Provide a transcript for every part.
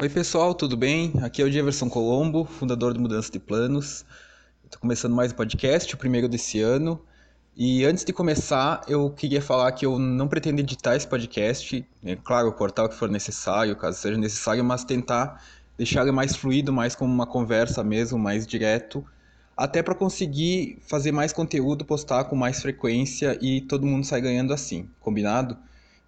Oi pessoal, tudo bem? Aqui é o Jefferson Colombo, fundador do Mudança de Planos. Estou começando mais um podcast, o primeiro desse ano. E antes de começar, eu queria falar que eu não pretendo editar esse podcast. É claro, cortar o que for necessário, caso seja necessário, mas tentar deixar ele mais fluido, mais como uma conversa mesmo, mais direto, até para conseguir fazer mais conteúdo, postar com mais frequência e todo mundo sair ganhando assim, combinado?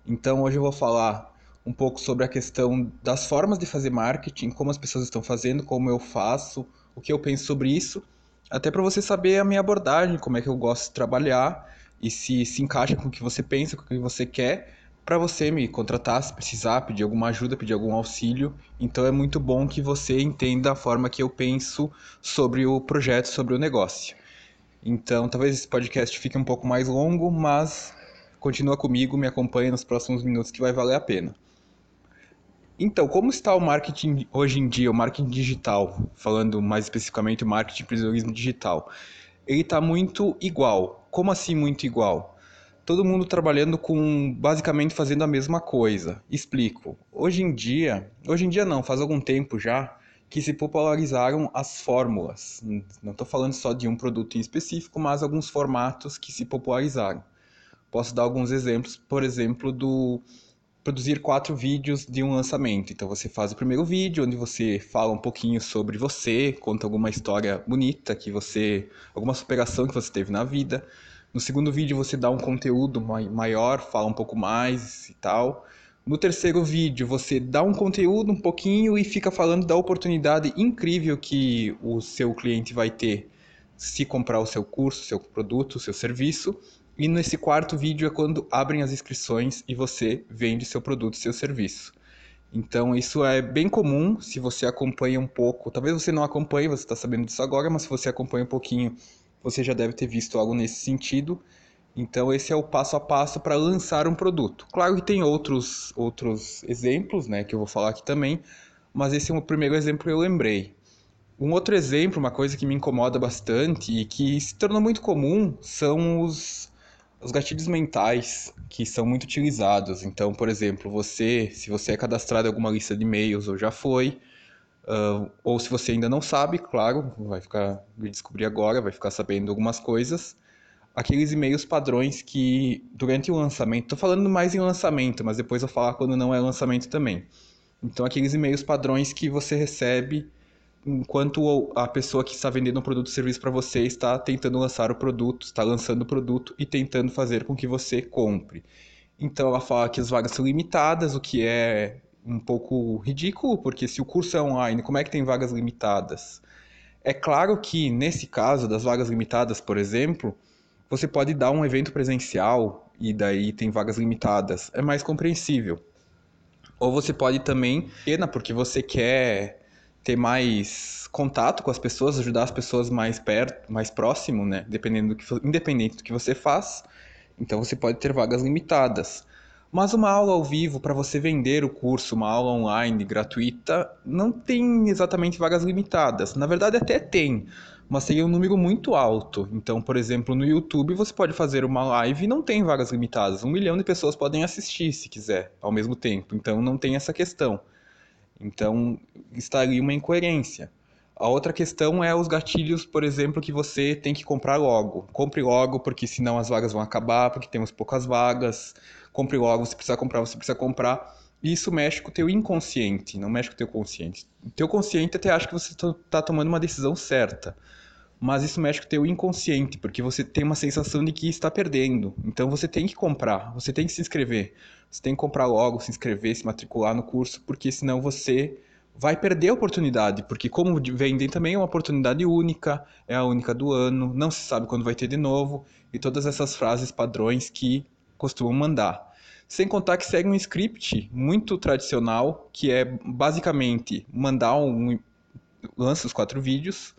Então hoje eu vou falar um pouco sobre a questão das formas de fazer marketing, como as pessoas estão fazendo, como eu faço, o que eu penso sobre isso, até para você saber a minha abordagem, como é que eu gosto de trabalhar e se se encaixa com o que você pensa, com o que você quer, para você me contratar se precisar, pedir alguma ajuda, pedir algum auxílio. Então é muito bom que você entenda a forma que eu penso sobre o projeto, sobre o negócio. Então, talvez esse podcast fique um pouco mais longo, mas continua comigo, me acompanha nos próximos minutos que vai valer a pena. Então, como está o marketing hoje em dia, o marketing digital, falando mais especificamente o marketing empreendedorismo digital? Ele está muito igual. Como assim muito igual? Todo mundo trabalhando com, basicamente fazendo a mesma coisa. Explico. Hoje em dia, hoje em dia não, faz algum tempo já, que se popularizaram as fórmulas. Não estou falando só de um produto em específico, mas alguns formatos que se popularizaram. Posso dar alguns exemplos, por exemplo, do produzir quatro vídeos de um lançamento. Então você faz o primeiro vídeo onde você fala um pouquinho sobre você, conta alguma história bonita que você, alguma superação que você teve na vida. No segundo vídeo você dá um conteúdo maior, fala um pouco mais e tal. No terceiro vídeo você dá um conteúdo um pouquinho e fica falando da oportunidade incrível que o seu cliente vai ter se comprar o seu curso, seu produto, seu serviço. E nesse quarto vídeo é quando abrem as inscrições e você vende seu produto, seu serviço. Então isso é bem comum se você acompanha um pouco. Talvez você não acompanhe, você está sabendo disso agora, mas se você acompanha um pouquinho, você já deve ter visto algo nesse sentido. Então esse é o passo a passo para lançar um produto. Claro que tem outros outros exemplos, né, que eu vou falar aqui também, mas esse é o primeiro exemplo que eu lembrei. Um outro exemplo, uma coisa que me incomoda bastante e que se tornou muito comum, são os os gatilhos mentais que são muito utilizados. Então, por exemplo, você, se você é cadastrado em alguma lista de e-mails ou já foi, uh, ou se você ainda não sabe, claro, vai ficar vai descobrir agora, vai ficar sabendo algumas coisas. Aqueles e-mails padrões que durante o lançamento, estou falando mais em lançamento, mas depois eu falar quando não é lançamento também. Então, aqueles e-mails padrões que você recebe enquanto a pessoa que está vendendo um produto ou serviço para você está tentando lançar o produto, está lançando o produto e tentando fazer com que você compre. Então ela fala que as vagas são limitadas, o que é um pouco ridículo, porque se o curso é online, como é que tem vagas limitadas? É claro que nesse caso das vagas limitadas, por exemplo, você pode dar um evento presencial e daí tem vagas limitadas, é mais compreensível. Ou você pode também, porque você quer ter mais contato com as pessoas, ajudar as pessoas mais perto, mais próximo, né? Dependendo do que, independente do que você faz. Então você pode ter vagas limitadas. Mas uma aula ao vivo para você vender o curso, uma aula online gratuita, não tem exatamente vagas limitadas. Na verdade até tem, mas seria um número muito alto. Então, por exemplo, no YouTube você pode fazer uma live e não tem vagas limitadas. Um milhão de pessoas podem assistir se quiser ao mesmo tempo. Então não tem essa questão. Então, estaria uma incoerência. A outra questão é os gatilhos, por exemplo, que você tem que comprar logo. Compre logo, porque senão as vagas vão acabar, porque temos poucas vagas. Compre logo, você precisa comprar, você precisa comprar. Isso mexe com o teu inconsciente, não mexe com o teu consciente. O teu consciente até acha que você está tomando uma decisão certa mas isso mexe com o teu inconsciente, porque você tem uma sensação de que está perdendo. Então você tem que comprar, você tem que se inscrever. Você tem que comprar logo, se inscrever, se matricular no curso, porque senão você vai perder a oportunidade, porque como vendem também é uma oportunidade única, é a única do ano, não se sabe quando vai ter de novo, e todas essas frases padrões que costumam mandar. Sem contar que segue um script muito tradicional, que é basicamente mandar um lança os quatro vídeos,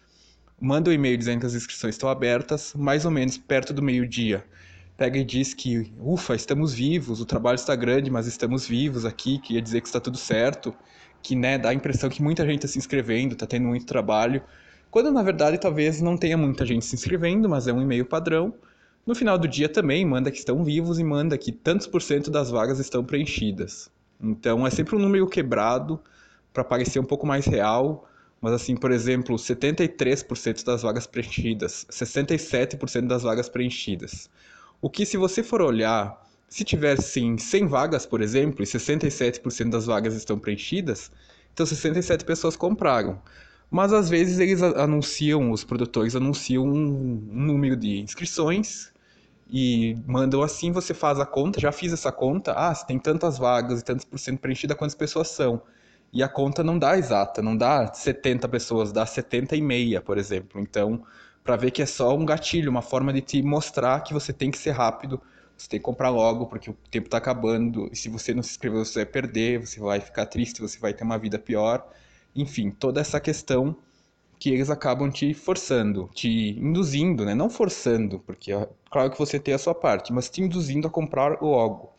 manda um e-mail dizendo que as inscrições estão abertas, mais ou menos perto do meio-dia. Pega e diz que, ufa, estamos vivos, o trabalho está grande, mas estamos vivos aqui, queria dizer que está tudo certo, que né, dá a impressão que muita gente está se inscrevendo, está tendo muito trabalho, quando na verdade talvez não tenha muita gente se inscrevendo, mas é um e-mail padrão. No final do dia também manda que estão vivos e manda que tantos por cento das vagas estão preenchidas. Então é sempre um número quebrado para parecer um pouco mais real, mas assim, por exemplo, 73% das vagas preenchidas, 67% das vagas preenchidas. O que se você for olhar, se tiver sim 100 vagas, por exemplo, e 67% das vagas estão preenchidas, então 67 pessoas compraram. Mas às vezes eles anunciam, os produtores anunciam um, um número de inscrições e mandam assim, você faz a conta, já fiz essa conta, ah, se tem tantas vagas e tantos por cento preenchida, quantas pessoas são? E a conta não dá exata, não dá 70 pessoas, dá 70 e meia, por exemplo. Então, para ver que é só um gatilho, uma forma de te mostrar que você tem que ser rápido, você tem que comprar logo, porque o tempo está acabando, e se você não se inscrever, você vai perder, você vai ficar triste, você vai ter uma vida pior. Enfim, toda essa questão que eles acabam te forçando, te induzindo, né? Não forçando, porque é claro que você tem a sua parte, mas te induzindo a comprar logo.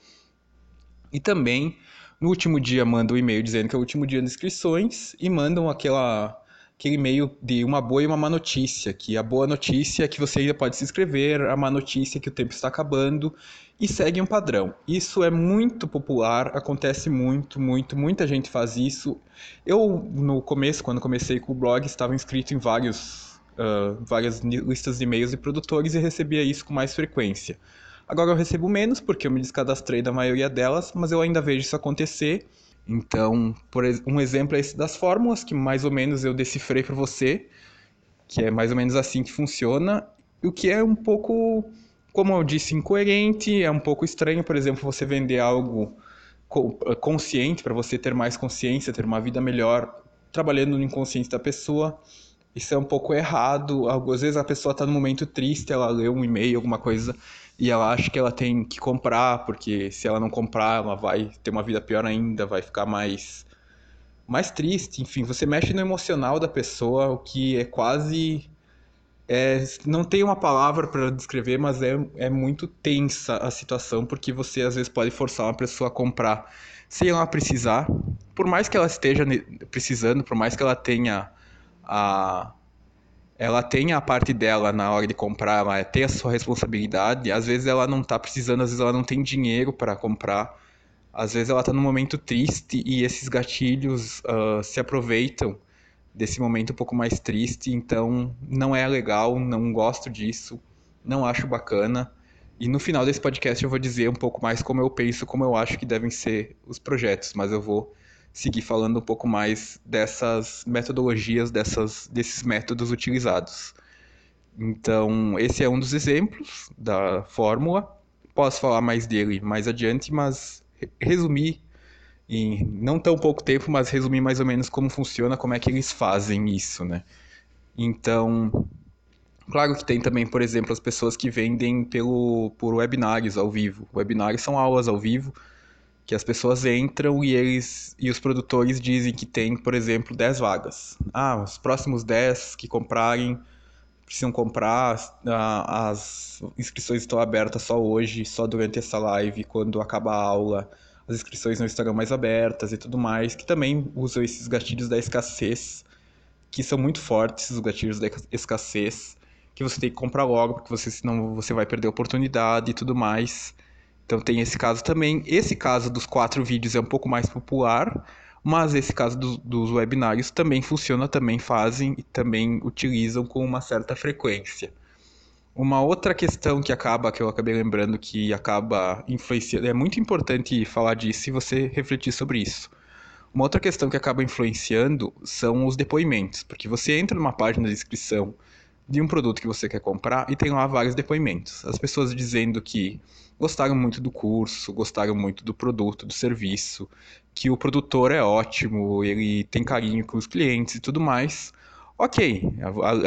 E também, no último dia, mandam um e-mail dizendo que é o último dia de inscrições e mandam aquela aquele e-mail de uma boa e uma má notícia, que a boa notícia é que você ainda pode se inscrever, a má notícia é que o tempo está acabando e segue um padrão. Isso é muito popular, acontece muito, muito, muita gente faz isso. Eu, no começo, quando comecei com o blog, estava inscrito em vários, uh, várias listas de e-mails de produtores e recebia isso com mais frequência. Agora eu recebo menos porque eu me descadastrei da maioria delas, mas eu ainda vejo isso acontecer. Então, por um exemplo é esse das fórmulas, que mais ou menos eu decifrei para você, que é mais ou menos assim que funciona, o que é um pouco como eu disse, incoerente, é um pouco estranho, por exemplo, você vender algo consciente para você ter mais consciência, ter uma vida melhor, trabalhando no inconsciente da pessoa. Isso é um pouco errado. Às vezes a pessoa está num momento triste, ela lê um e-mail, alguma coisa, e ela acha que ela tem que comprar, porque se ela não comprar, ela vai ter uma vida pior ainda, vai ficar mais mais triste. Enfim, você mexe no emocional da pessoa, o que é quase é, não tem uma palavra para descrever, mas é, é muito tensa a situação, porque você às vezes pode forçar uma pessoa a comprar sem ela precisar, por mais que ela esteja precisando, por mais que ela tenha a ela tenha a parte dela na hora de comprar, ela tem a sua responsabilidade, às vezes ela não está precisando, às vezes ela não tem dinheiro para comprar, às vezes ela está num momento triste e esses gatilhos uh, se aproveitam desse momento um pouco mais triste, então não é legal, não gosto disso, não acho bacana. E no final desse podcast eu vou dizer um pouco mais como eu penso, como eu acho que devem ser os projetos, mas eu vou seguir falando um pouco mais dessas metodologias, dessas, desses métodos utilizados. Então, esse é um dos exemplos da fórmula. Posso falar mais dele mais adiante, mas resumir em não tão pouco tempo, mas resumir mais ou menos como funciona, como é que eles fazem isso, né? Então, claro que tem também, por exemplo, as pessoas que vendem pelo por webinários ao vivo. Webinários são aulas ao vivo que as pessoas entram e eles e os produtores dizem que tem, por exemplo, 10 vagas. Ah, os próximos 10 que comprarem precisam comprar, as inscrições estão abertas só hoje, só durante essa live, quando acabar a aula as inscrições não estarão mais abertas e tudo mais, que também usam esses gatilhos da escassez, que são muito fortes, os gatilhos da escassez, que você tem que comprar logo, porque você, senão você vai perder a oportunidade e tudo mais. Então tem esse caso também. Esse caso dos quatro vídeos é um pouco mais popular, mas esse caso do, dos webinários também funciona, também fazem e também utilizam com uma certa frequência. Uma outra questão que acaba, que eu acabei lembrando, que acaba influenciando, é muito importante falar disso e você refletir sobre isso. Uma outra questão que acaba influenciando são os depoimentos, porque você entra numa página de inscrição de um produto que você quer comprar e tem lá vários depoimentos. As pessoas dizendo que gostaram muito do curso, gostaram muito do produto, do serviço, que o produtor é ótimo, ele tem carinho com os clientes e tudo mais ok,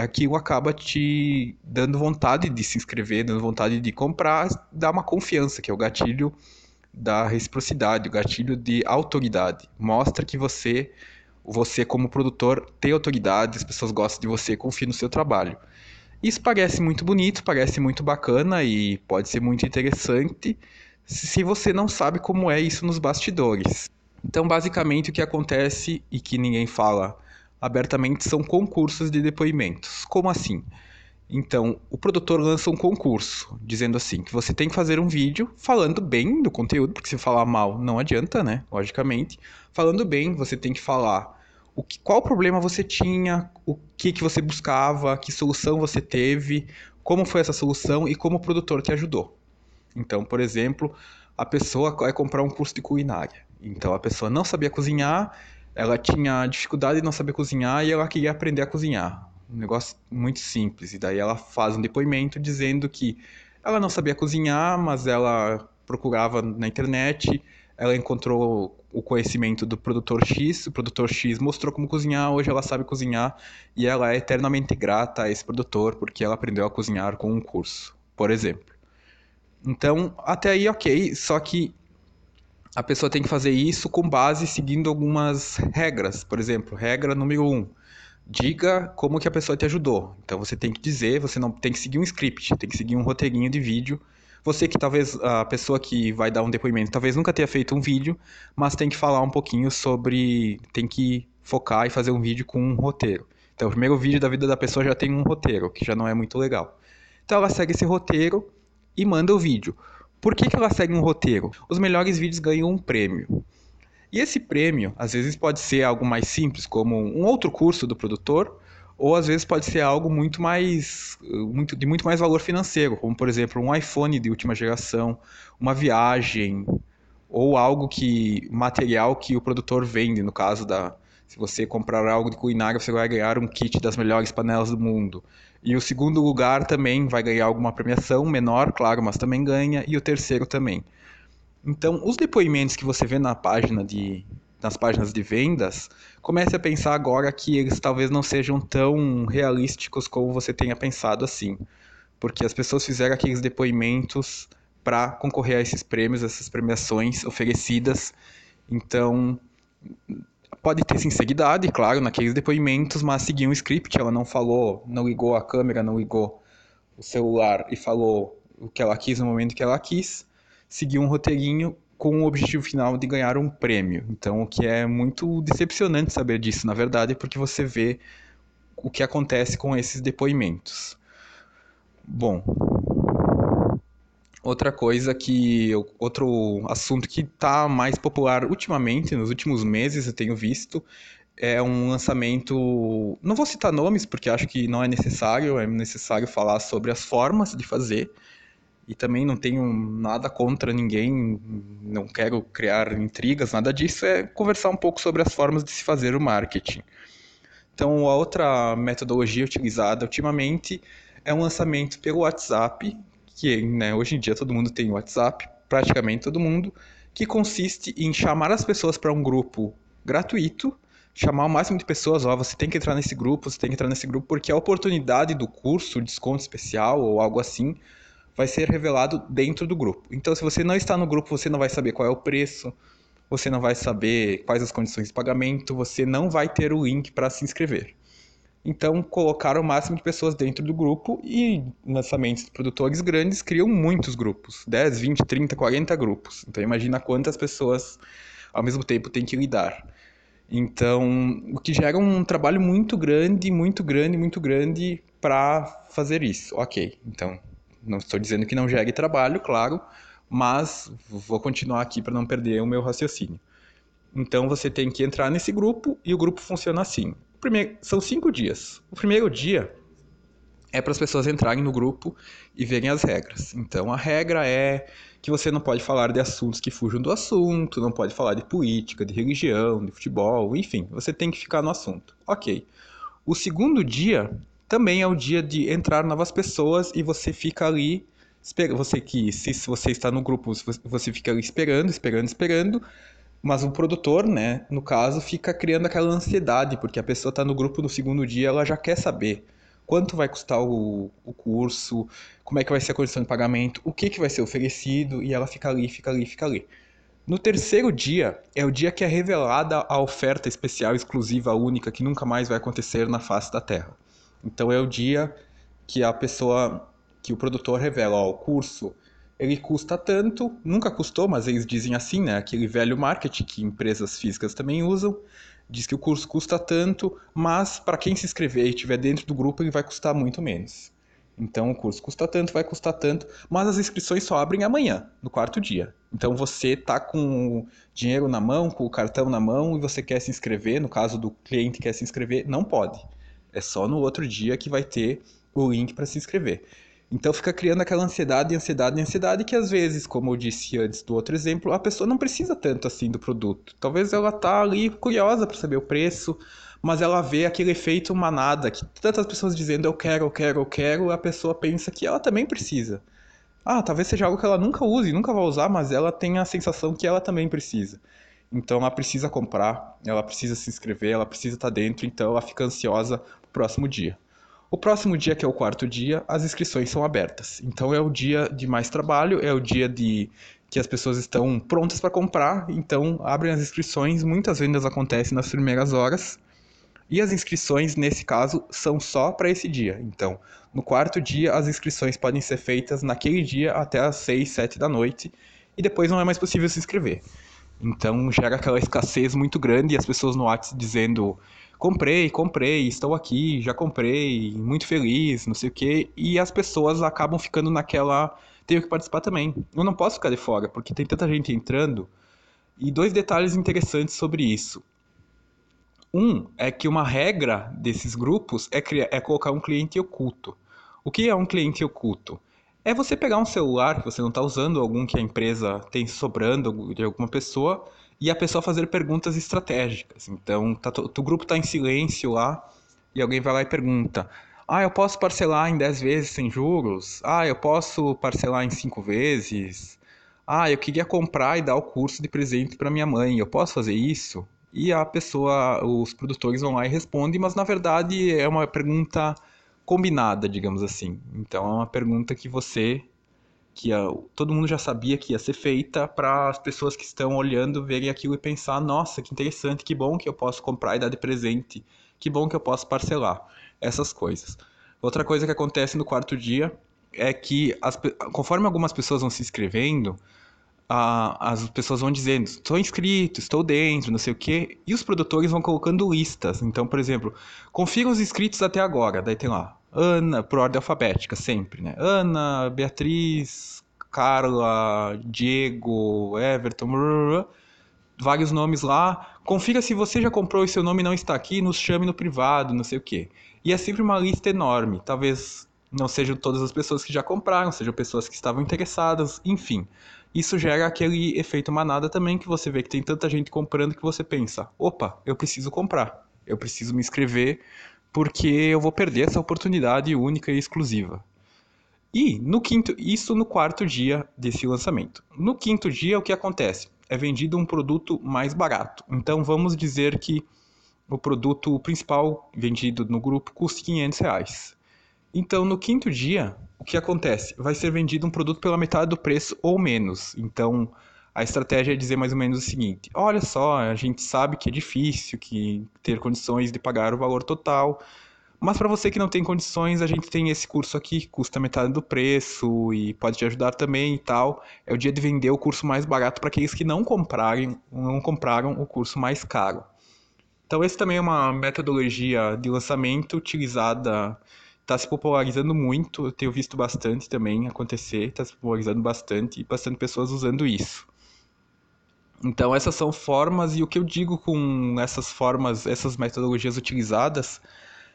aquilo acaba te dando vontade de se inscrever, dando vontade de comprar, dá uma confiança, que é o gatilho da reciprocidade, o gatilho de autoridade. Mostra que você, você como produtor, tem autoridade, as pessoas gostam de você, confiam no seu trabalho. Isso parece muito bonito, parece muito bacana e pode ser muito interessante se você não sabe como é isso nos bastidores. Então, basicamente, o que acontece e que ninguém fala abertamente são concursos de depoimentos. Como assim? Então, o produtor lança um concurso, dizendo assim, que você tem que fazer um vídeo falando bem do conteúdo, porque se falar mal não adianta, né? Logicamente. Falando bem, você tem que falar o que, qual problema você tinha, o que, que você buscava, que solução você teve, como foi essa solução e como o produtor te ajudou. Então, por exemplo, a pessoa vai comprar um curso de culinária. Então, a pessoa não sabia cozinhar, ela tinha dificuldade de não saber cozinhar e ela queria aprender a cozinhar. Um negócio muito simples. E daí ela faz um depoimento dizendo que ela não sabia cozinhar, mas ela procurava na internet, ela encontrou o conhecimento do produtor X, o produtor X mostrou como cozinhar, hoje ela sabe cozinhar e ela é eternamente grata a esse produtor porque ela aprendeu a cozinhar com um curso, por exemplo. Então, até aí ok, só que a pessoa tem que fazer isso com base seguindo algumas regras. Por exemplo, regra número 1. Um, diga como que a pessoa te ajudou. Então você tem que dizer, você não tem que seguir um script, tem que seguir um roteirinho de vídeo. Você que talvez a pessoa que vai dar um depoimento, talvez nunca tenha feito um vídeo, mas tem que falar um pouquinho sobre, tem que focar e fazer um vídeo com um roteiro. Então o primeiro vídeo da vida da pessoa já tem um roteiro, que já não é muito legal. Então ela segue esse roteiro e manda o vídeo. Por que, que ela segue um roteiro? Os melhores vídeos ganham um prêmio. E esse prêmio, às vezes, pode ser algo mais simples, como um outro curso do produtor, ou às vezes pode ser algo muito mais muito, de muito mais valor financeiro, como por exemplo um iPhone de última geração, uma viagem, ou algo que material que o produtor vende, no caso da se você comprar algo de culinária, você vai ganhar um kit das melhores panelas do mundo. E o segundo lugar também vai ganhar alguma premiação, menor, claro, mas também ganha, e o terceiro também. Então, os depoimentos que você vê na página de, nas páginas de vendas, comece a pensar agora que eles talvez não sejam tão realísticos como você tenha pensado assim. Porque as pessoas fizeram aqueles depoimentos para concorrer a esses prêmios, essas premiações oferecidas. Então, pode ter sinceridade, claro, naqueles depoimentos, mas seguiu um script, ela não falou, não ligou a câmera, não ligou o celular e falou o que ela quis no momento que ela quis, seguiu um roteirinho com o objetivo final de ganhar um prêmio. Então, o que é muito decepcionante saber disso, na verdade, porque você vê o que acontece com esses depoimentos. Bom, Outra coisa que. Outro assunto que está mais popular ultimamente, nos últimos meses, eu tenho visto, é um lançamento. Não vou citar nomes, porque acho que não é necessário, é necessário falar sobre as formas de fazer. E também não tenho nada contra ninguém, não quero criar intrigas, nada disso, é conversar um pouco sobre as formas de se fazer o marketing. Então, a outra metodologia utilizada ultimamente é um lançamento pelo WhatsApp, que né, hoje em dia todo mundo tem WhatsApp, praticamente todo mundo, que consiste em chamar as pessoas para um grupo gratuito, chamar o máximo de pessoas, ó, você tem que entrar nesse grupo, você tem que entrar nesse grupo, porque a oportunidade do curso, desconto especial ou algo assim, vai ser revelado dentro do grupo. Então, se você não está no grupo, você não vai saber qual é o preço, você não vai saber quais as condições de pagamento, você não vai ter o link para se inscrever. Então, colocaram o máximo de pessoas dentro do grupo e lançamentos de produtores grandes criam muitos grupos 10, 20, 30, 40 grupos. Então, imagina quantas pessoas ao mesmo tempo tem que lidar. Então, o que gera um trabalho muito grande, muito grande, muito grande para fazer isso. Ok, então, não estou dizendo que não gere trabalho, claro, mas vou continuar aqui para não perder o meu raciocínio. Então, você tem que entrar nesse grupo e o grupo funciona assim. Primeiro, são cinco dias. O primeiro dia é para as pessoas entrarem no grupo e verem as regras. Então, a regra é que você não pode falar de assuntos que fujam do assunto, não pode falar de política, de religião, de futebol, enfim, você tem que ficar no assunto. Ok. O segundo dia também é o dia de entrar novas pessoas e você fica ali você que se você está no grupo você fica ali esperando esperando esperando mas o produtor, né, no caso, fica criando aquela ansiedade, porque a pessoa está no grupo no segundo dia, ela já quer saber quanto vai custar o, o curso, como é que vai ser a condição de pagamento, o que, que vai ser oferecido, e ela fica ali, fica ali, fica ali. No terceiro dia, é o dia que é revelada a oferta especial, exclusiva, única, que nunca mais vai acontecer na face da Terra. Então é o dia que a pessoa, que o produtor revela, ó, o curso ele custa tanto, nunca custou, mas eles dizem assim, né? Aquele velho marketing que empresas físicas também usam. Diz que o curso custa tanto, mas para quem se inscrever e estiver dentro do grupo, ele vai custar muito menos. Então o curso custa tanto, vai custar tanto, mas as inscrições só abrem amanhã, no quarto dia. Então você tá com o dinheiro na mão, com o cartão na mão e você quer se inscrever, no caso do cliente quer se inscrever, não pode. É só no outro dia que vai ter o link para se inscrever. Então fica criando aquela ansiedade, ansiedade, ansiedade que às vezes, como eu disse antes do outro exemplo, a pessoa não precisa tanto assim do produto. Talvez ela tá ali curiosa para saber o preço, mas ela vê aquele efeito manada, que tantas pessoas dizendo eu quero, eu quero, eu quero, a pessoa pensa que ela também precisa. Ah, talvez seja algo que ela nunca use, nunca vai usar, mas ela tem a sensação que ela também precisa. Então ela precisa comprar, ela precisa se inscrever, ela precisa estar dentro, então ela fica ansiosa pro próximo dia. O próximo dia, que é o quarto dia, as inscrições são abertas. Então é o dia de mais trabalho, é o dia de que as pessoas estão prontas para comprar, então abrem as inscrições, muitas vendas acontecem nas primeiras horas. E as inscrições, nesse caso, são só para esse dia. Então, no quarto dia, as inscrições podem ser feitas naquele dia até às 6, 7 da noite, e depois não é mais possível se inscrever. Então, gera aquela escassez muito grande e as pessoas no WhatsApp dizendo comprei, comprei, estou aqui, já comprei, muito feliz, não sei o quê, e as pessoas acabam ficando naquela, tenho que participar também. Eu não posso ficar de fora, porque tem tanta gente entrando. E dois detalhes interessantes sobre isso. Um é que uma regra desses grupos é, criar, é colocar um cliente oculto. O que é um cliente oculto? É você pegar um celular que você não está usando, algum que a empresa tem sobrando de alguma pessoa, e a pessoa fazer perguntas estratégicas. Então, tá, o grupo está em silêncio lá e alguém vai lá e pergunta: Ah, eu posso parcelar em 10 vezes sem juros? Ah, eu posso parcelar em 5 vezes? Ah, eu queria comprar e dar o curso de presente para minha mãe, eu posso fazer isso? E a pessoa, os produtores vão lá e respondem, mas na verdade é uma pergunta combinada, digamos assim. Então é uma pergunta que você que todo mundo já sabia que ia ser feita para as pessoas que estão olhando verem aquilo e pensar: nossa, que interessante, que bom que eu posso comprar e dar de presente, que bom que eu posso parcelar, essas coisas. Outra coisa que acontece no quarto dia é que, as, conforme algumas pessoas vão se inscrevendo, a, as pessoas vão dizendo: estou inscrito, estou dentro, não sei o quê, e os produtores vão colocando listas. Então, por exemplo, confira os inscritos até agora, daí tem lá Ana, por ordem alfabética, sempre, né? Ana, Beatriz, Carla, Diego, Everton, vários nomes lá. Confira se você já comprou e seu nome não está aqui, nos chame no privado, não sei o quê. E é sempre uma lista enorme. Talvez não sejam todas as pessoas que já compraram, sejam pessoas que estavam interessadas, enfim. Isso gera aquele efeito manada também que você vê que tem tanta gente comprando que você pensa: opa, eu preciso comprar, eu preciso me inscrever porque eu vou perder essa oportunidade única e exclusiva. E no quinto, isso no quarto dia desse lançamento. No quinto dia, o que acontece? É vendido um produto mais barato. Então vamos dizer que o produto principal vendido no grupo custa 500 reais. Então no quinto dia, o que acontece? Vai ser vendido um produto pela metade do preço ou menos. Então a estratégia é dizer mais ou menos o seguinte: olha só, a gente sabe que é difícil que ter condições de pagar o valor total, mas para você que não tem condições, a gente tem esse curso aqui que custa metade do preço e pode te ajudar também e tal. É o dia de vender o curso mais barato para aqueles que não comprarem, não compraram o curso mais caro. Então esse também é uma metodologia de lançamento utilizada está se popularizando muito, eu tenho visto bastante também acontecer, está se popularizando bastante e bastante pessoas usando isso. Então essas são formas e o que eu digo com essas formas, essas metodologias utilizadas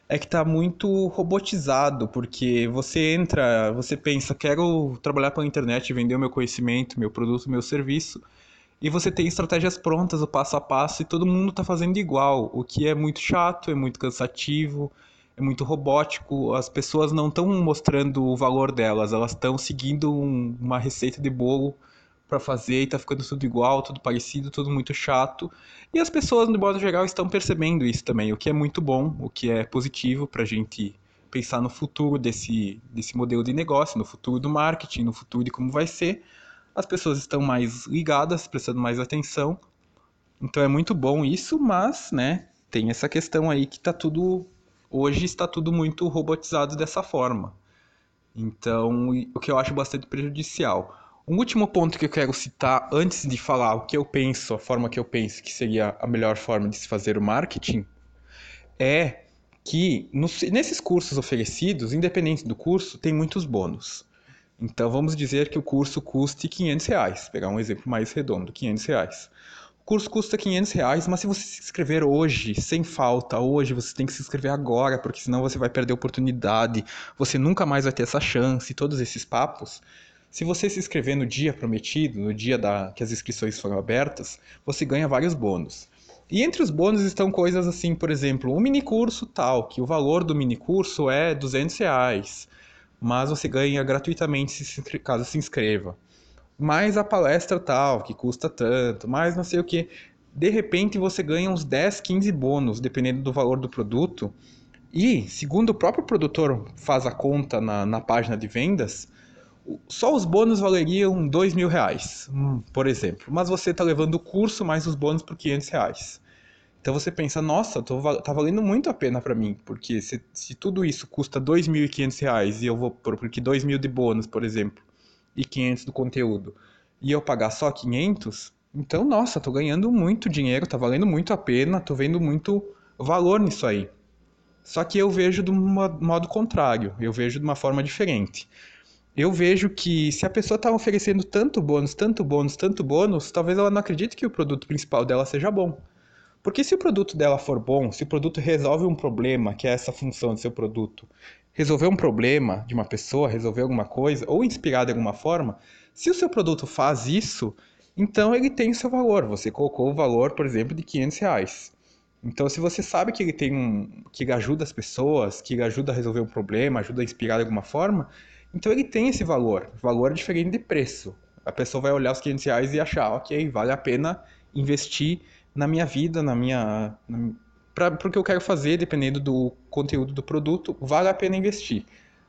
é que está muito robotizado, porque você entra, você pensa, quero trabalhar pela internet, vender o meu conhecimento, meu produto, meu serviço, e você tem estratégias prontas, o passo a passo, e todo mundo está fazendo igual, o que é muito chato, é muito cansativo, é muito robótico, as pessoas não estão mostrando o valor delas, elas estão seguindo um, uma receita de bolo para fazer e tá ficando tudo igual, tudo parecido, tudo muito chato. E as pessoas, no modo geral, estão percebendo isso também, o que é muito bom, o que é positivo para a gente pensar no futuro desse, desse modelo de negócio, no futuro do marketing, no futuro de como vai ser. As pessoas estão mais ligadas, prestando mais atenção. Então é muito bom isso, mas, né, tem essa questão aí que tá tudo hoje está tudo muito robotizado dessa forma. Então, o que eu acho bastante prejudicial. Um último ponto que eu quero citar antes de falar o que eu penso, a forma que eu penso que seria a melhor forma de se fazer o marketing, é que nos, nesses cursos oferecidos, independente do curso, tem muitos bônus. Então vamos dizer que o curso custe 500 reais, pegar um exemplo mais redondo, 500 reais. O curso custa 500 reais, mas se você se inscrever hoje, sem falta, hoje, você tem que se inscrever agora, porque senão você vai perder a oportunidade, você nunca mais vai ter essa chance, todos esses papos. Se você se inscrever no dia prometido, no dia da, que as inscrições foram abertas, você ganha vários bônus. E entre os bônus estão coisas assim, por exemplo, um mini curso tal, que o valor do mini curso é 200 reais, mas você ganha gratuitamente se, caso se inscreva mais a palestra tal, que custa tanto, mais não sei o que. De repente você ganha uns 10, 15 bônus, dependendo do valor do produto. E, segundo o próprio produtor faz a conta na, na página de vendas, só os bônus valeriam 2 mil reais, hum, por exemplo. Mas você está levando o curso mais os bônus por 500 reais. Então você pensa, nossa, tô, tá valendo muito a pena para mim, porque se, se tudo isso custa 2.500 reais e eu vou por porque 2 mil de bônus, por exemplo, e 500 do conteúdo e eu pagar só 500, então, nossa, tô ganhando muito dinheiro, tá valendo muito a pena, tô vendo muito valor nisso aí. Só que eu vejo de um modo contrário, eu vejo de uma forma diferente. Eu vejo que se a pessoa está oferecendo tanto bônus, tanto bônus, tanto bônus, talvez ela não acredite que o produto principal dela seja bom. Porque se o produto dela for bom, se o produto resolve um problema, que é essa função do seu produto, resolver um problema de uma pessoa, resolver alguma coisa, ou inspirar de alguma forma, se o seu produto faz isso, então ele tem o seu valor. Você colocou o valor, por exemplo, de 500 reais. Então, se você sabe que ele tem um, que ele ajuda as pessoas, que ele ajuda a resolver um problema, ajuda a inspirar de alguma forma, então ele tem esse valor. Valor é diferente de preço. A pessoa vai olhar os 500 reais e achar, ok, vale a pena investir na minha vida, na minha, na, que eu quero fazer, dependendo do conteúdo do produto, vale a pena investir.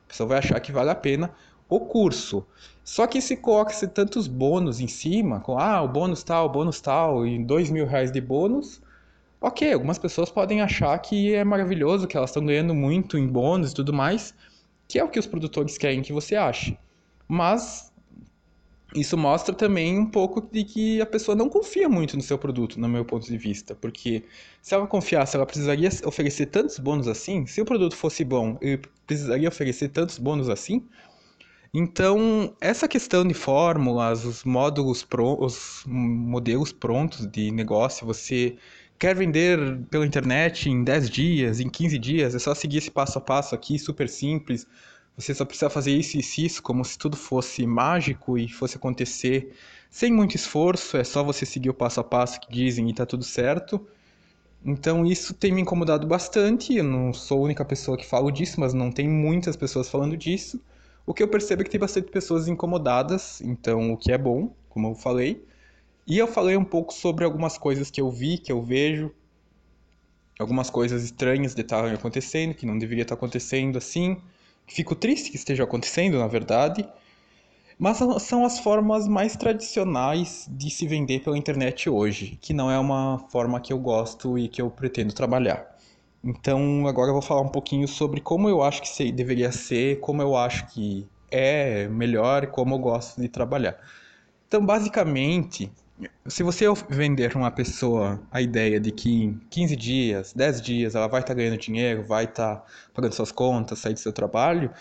A pessoa vai achar que vale a pena o curso. Só que se coloca-se tantos bônus em cima, com ah, o bônus tal, o bônus tal, e dois mil reais de bônus, ok, algumas pessoas podem achar que é maravilhoso, que elas estão ganhando muito em bônus e tudo mais, que é o que os produtores querem que você ache. Mas isso mostra também um pouco de que a pessoa não confia muito no seu produto, no meu ponto de vista, porque se ela confiasse, ela precisaria oferecer tantos bônus assim. Se o produto fosse bom, ele precisaria oferecer tantos bônus assim. Então, essa questão de fórmulas, os módulos, os modelos prontos de negócio, você quer vender pela internet em 10 dias, em 15 dias, é só seguir esse passo a passo aqui, super simples você só precisa fazer isso e isso, como se tudo fosse mágico e fosse acontecer sem muito esforço, é só você seguir o passo a passo que dizem e tá tudo certo. Então isso tem me incomodado bastante. Eu não sou a única pessoa que falo disso, mas não tem muitas pessoas falando disso. O que eu percebo é que tem bastante pessoas incomodadas, então o que é bom, como eu falei. E eu falei um pouco sobre algumas coisas que eu vi, que eu vejo, algumas coisas estranhas de estarem acontecendo, que não deveria estar acontecendo assim. Fico triste que esteja acontecendo, na verdade, mas são as formas mais tradicionais de se vender pela internet hoje, que não é uma forma que eu gosto e que eu pretendo trabalhar. Então, agora eu vou falar um pouquinho sobre como eu acho que deveria ser, como eu acho que é melhor como eu gosto de trabalhar. Então, basicamente, se você vender uma pessoa a ideia de que em 15 dias, 10 dias, ela vai estar tá ganhando dinheiro, vai estar tá pagando suas contas, sair do seu trabalho,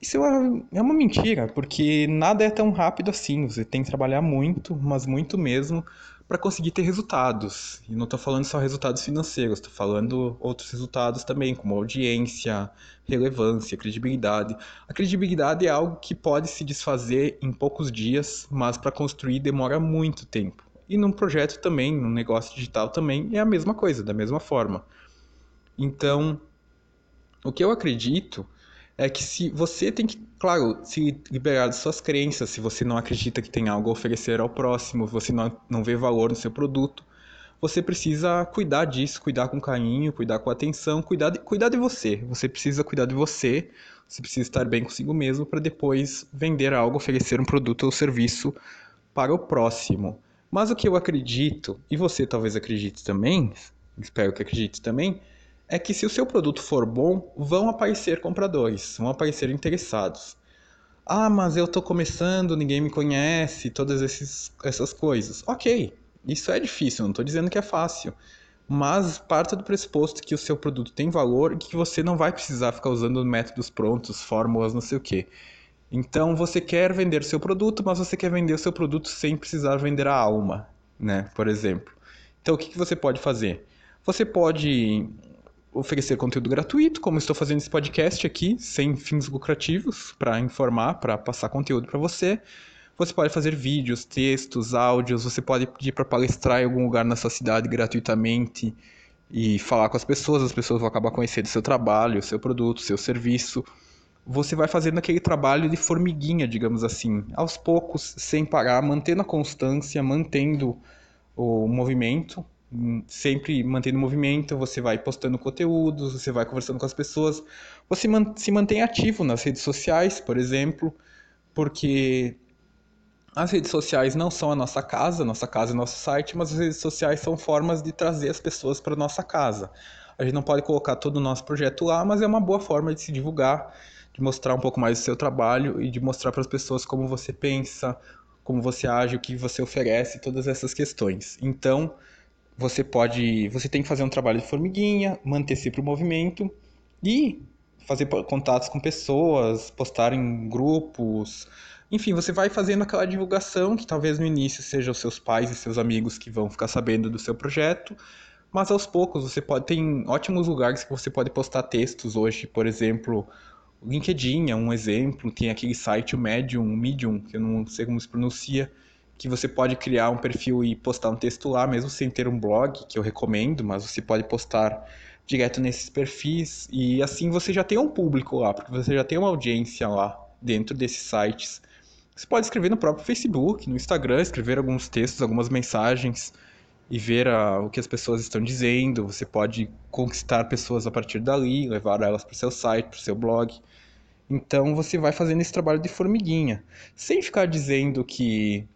isso é é uma mentira, porque nada é tão rápido assim. Você tem que trabalhar muito, mas muito mesmo, para conseguir ter resultados. E não estou falando só resultados financeiros, estou falando outros resultados também, como audiência, relevância, credibilidade. A credibilidade é algo que pode se desfazer em poucos dias, mas para construir demora muito tempo. E num projeto também, num negócio digital também, é a mesma coisa, da mesma forma. Então, o que eu acredito é que se você tem que, claro, se liberar das suas crenças, se você não acredita que tem algo a oferecer ao próximo, você não, não vê valor no seu produto, você precisa cuidar disso, cuidar com carinho, cuidar com atenção, cuidar de, cuidar de você. Você precisa cuidar de você, você precisa estar bem consigo mesmo para depois vender algo, oferecer um produto ou serviço para o próximo. Mas o que eu acredito, e você talvez acredite também, espero que acredite também, é que se o seu produto for bom, vão aparecer compradores, vão aparecer interessados. Ah, mas eu estou começando, ninguém me conhece, todas esses, essas coisas. Ok, isso é difícil, não estou dizendo que é fácil. mas parta do pressuposto que o seu produto tem valor e que você não vai precisar ficar usando métodos prontos, fórmulas, não sei o quê. Então você quer vender o seu produto, mas você quer vender o seu produto sem precisar vender a alma, né? Por exemplo. Então o que, que você pode fazer? Você pode oferecer conteúdo gratuito, como estou fazendo esse podcast aqui, sem fins lucrativos, para informar, para passar conteúdo para você. Você pode fazer vídeos, textos, áudios, você pode pedir para palestrar em algum lugar na sua cidade gratuitamente e falar com as pessoas, as pessoas vão acabar conhecendo seu trabalho, seu produto, seu serviço. Você vai fazendo aquele trabalho de formiguinha, digamos assim, aos poucos, sem parar, mantendo a constância, mantendo o movimento, sempre mantendo movimento, você vai postando conteúdos, você vai conversando com as pessoas, você se mantém ativo nas redes sociais, por exemplo, porque as redes sociais não são a nossa casa, nossa casa é nosso site, mas as redes sociais são formas de trazer as pessoas para nossa casa. A gente não pode colocar todo o nosso projeto lá, mas é uma boa forma de se divulgar, de mostrar um pouco mais do seu trabalho e de mostrar para as pessoas como você pensa, como você age, o que você oferece, todas essas questões. Então, você pode, você tem que fazer um trabalho de formiguinha, manter sempre o movimento e fazer contatos com pessoas, postar em grupos, enfim, você vai fazendo aquela divulgação que talvez no início seja os seus pais e seus amigos que vão ficar sabendo do seu projeto, mas aos poucos você pode tem ótimos lugares que você pode postar textos hoje, por exemplo, o LinkedIn é um exemplo, tem aquele site o Medium, o Medium, que eu não sei como se pronuncia, que você pode criar um perfil e postar um texto lá, mesmo sem ter um blog, que eu recomendo, mas você pode postar direto nesses perfis e assim você já tem um público lá, porque você já tem uma audiência lá dentro desses sites. Você pode escrever no próprio Facebook, no Instagram, escrever alguns textos, algumas mensagens e ver a, o que as pessoas estão dizendo. Você pode conquistar pessoas a partir dali, levar elas para o seu site, para o seu blog. Então você vai fazendo esse trabalho de formiguinha, sem ficar dizendo que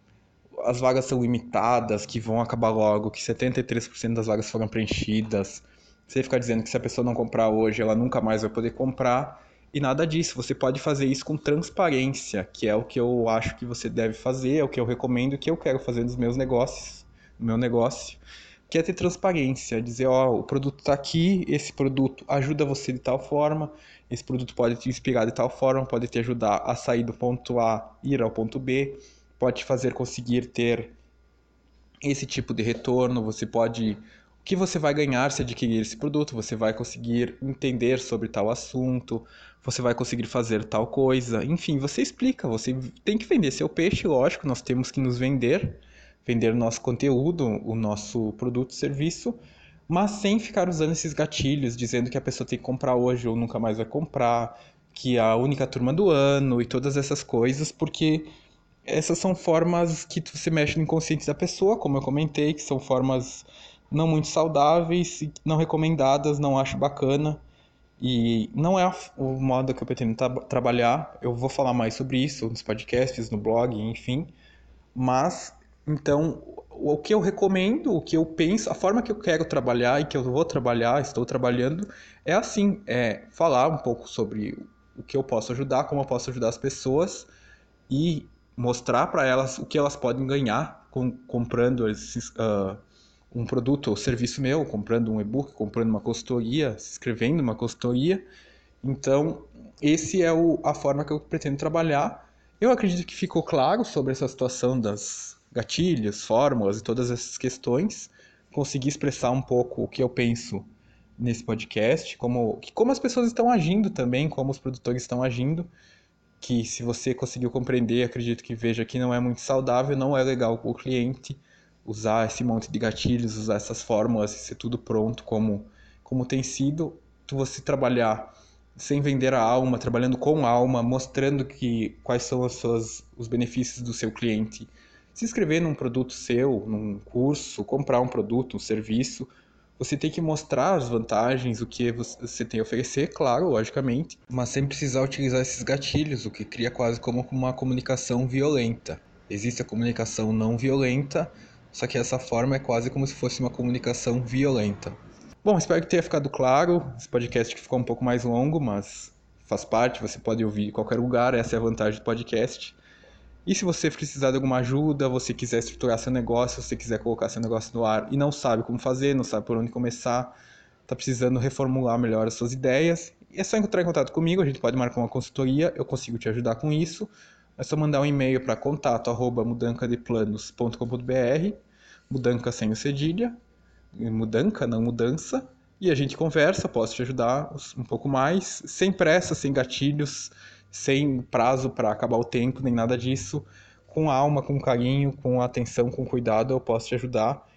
as vagas são limitadas, que vão acabar logo, que 73% das vagas foram preenchidas. Sem ficar dizendo que se a pessoa não comprar hoje, ela nunca mais vai poder comprar. E nada disso, você pode fazer isso com transparência, que é o que eu acho que você deve fazer, é o que eu recomendo, que eu quero fazer nos meus negócios, no meu negócio, que é ter transparência, dizer, ó, o produto está aqui, esse produto ajuda você de tal forma, esse produto pode te inspirar de tal forma, pode te ajudar a sair do ponto A ir ao ponto B, pode fazer conseguir ter esse tipo de retorno, você pode o que você vai ganhar se adquirir esse produto, você vai conseguir entender sobre tal assunto, você vai conseguir fazer tal coisa. Enfim, você explica, você tem que vender seu peixe, lógico, nós temos que nos vender, vender nosso conteúdo, o nosso produto, serviço, mas sem ficar usando esses gatilhos, dizendo que a pessoa tem que comprar hoje ou nunca mais vai comprar, que é a única turma do ano e todas essas coisas, porque essas são formas que você mexe no inconsciente da pessoa, como eu comentei, que são formas não muito saudáveis, não recomendadas, não acho bacana. E não é o modo que eu pretendo tra trabalhar. Eu vou falar mais sobre isso nos podcasts, no blog, enfim. Mas, então, o que eu recomendo, o que eu penso, a forma que eu quero trabalhar e que eu vou trabalhar, estou trabalhando, é assim: é falar um pouco sobre o que eu posso ajudar, como eu posso ajudar as pessoas e mostrar para elas o que elas podem ganhar com, comprando esses. Uh, um produto ou serviço meu, comprando um e-book, comprando uma consultoria, se inscrevendo numa consultoria. Então, esse é o, a forma que eu pretendo trabalhar. Eu acredito que ficou claro sobre essa situação das gatilhos, fórmulas e todas essas questões. Consegui expressar um pouco o que eu penso nesse podcast, como, como as pessoas estão agindo também, como os produtores estão agindo, que se você conseguiu compreender, acredito que veja que não é muito saudável, não é legal para o cliente, usar esse monte de gatilhos, usar essas fórmulas, ser tudo pronto como, como tem sido, tu você trabalhar sem vender a alma, trabalhando com a alma, mostrando que quais são as suas, os benefícios do seu cliente. Se inscrever num produto seu, num curso, comprar um produto, um serviço, você tem que mostrar as vantagens, o que você tem a oferecer, claro, logicamente, mas sem precisar utilizar esses gatilhos, o que cria quase como uma comunicação violenta. Existe a comunicação não violenta, só que essa forma é quase como se fosse uma comunicação violenta. Bom, espero que tenha ficado claro. Esse podcast que ficou um pouco mais longo, mas faz parte, você pode ouvir em qualquer lugar, essa é a vantagem do podcast. E se você precisar de alguma ajuda, você quiser estruturar seu negócio, você quiser colocar seu negócio no ar e não sabe como fazer, não sabe por onde começar, está precisando reformular melhor as suas ideias, é só entrar em contato comigo, a gente pode marcar uma consultoria, eu consigo te ajudar com isso. É só mandar um e-mail para contato@mudancadeplanos.com.br, mudanca sem o cedilha, mudanca, não mudança, e a gente conversa, posso te ajudar um pouco mais, sem pressa, sem gatilhos, sem prazo para acabar o tempo, nem nada disso. Com alma, com carinho, com atenção, com cuidado, eu posso te ajudar.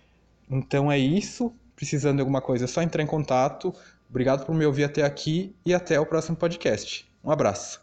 Então é isso. Precisando de alguma coisa, é só entrar em contato. Obrigado por me ouvir até aqui e até o próximo podcast. Um abraço.